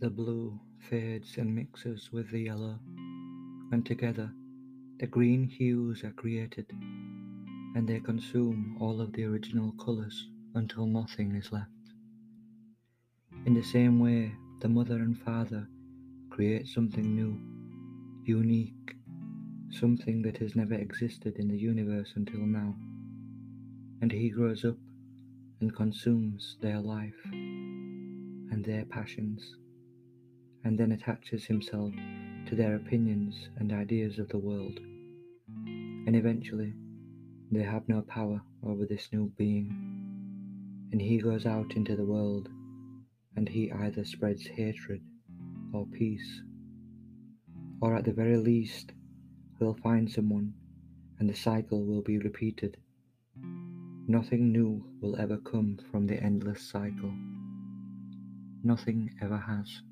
The blue fades and mixes with the yellow, and together the green hues are created, and they consume all of the original colours until nothing is left. In the same way, the mother and father create something new, unique, something that has never existed in the universe until now, and he grows up and consumes their life and their passions, and then attaches himself to their opinions and ideas of the world, and eventually they have no power over this new being, and he goes out into the world and he either spreads hatred or peace, or at the very least, will find someone and the cycle will be repeated. Nothing new will ever come from the endless cycle. Nothing ever has.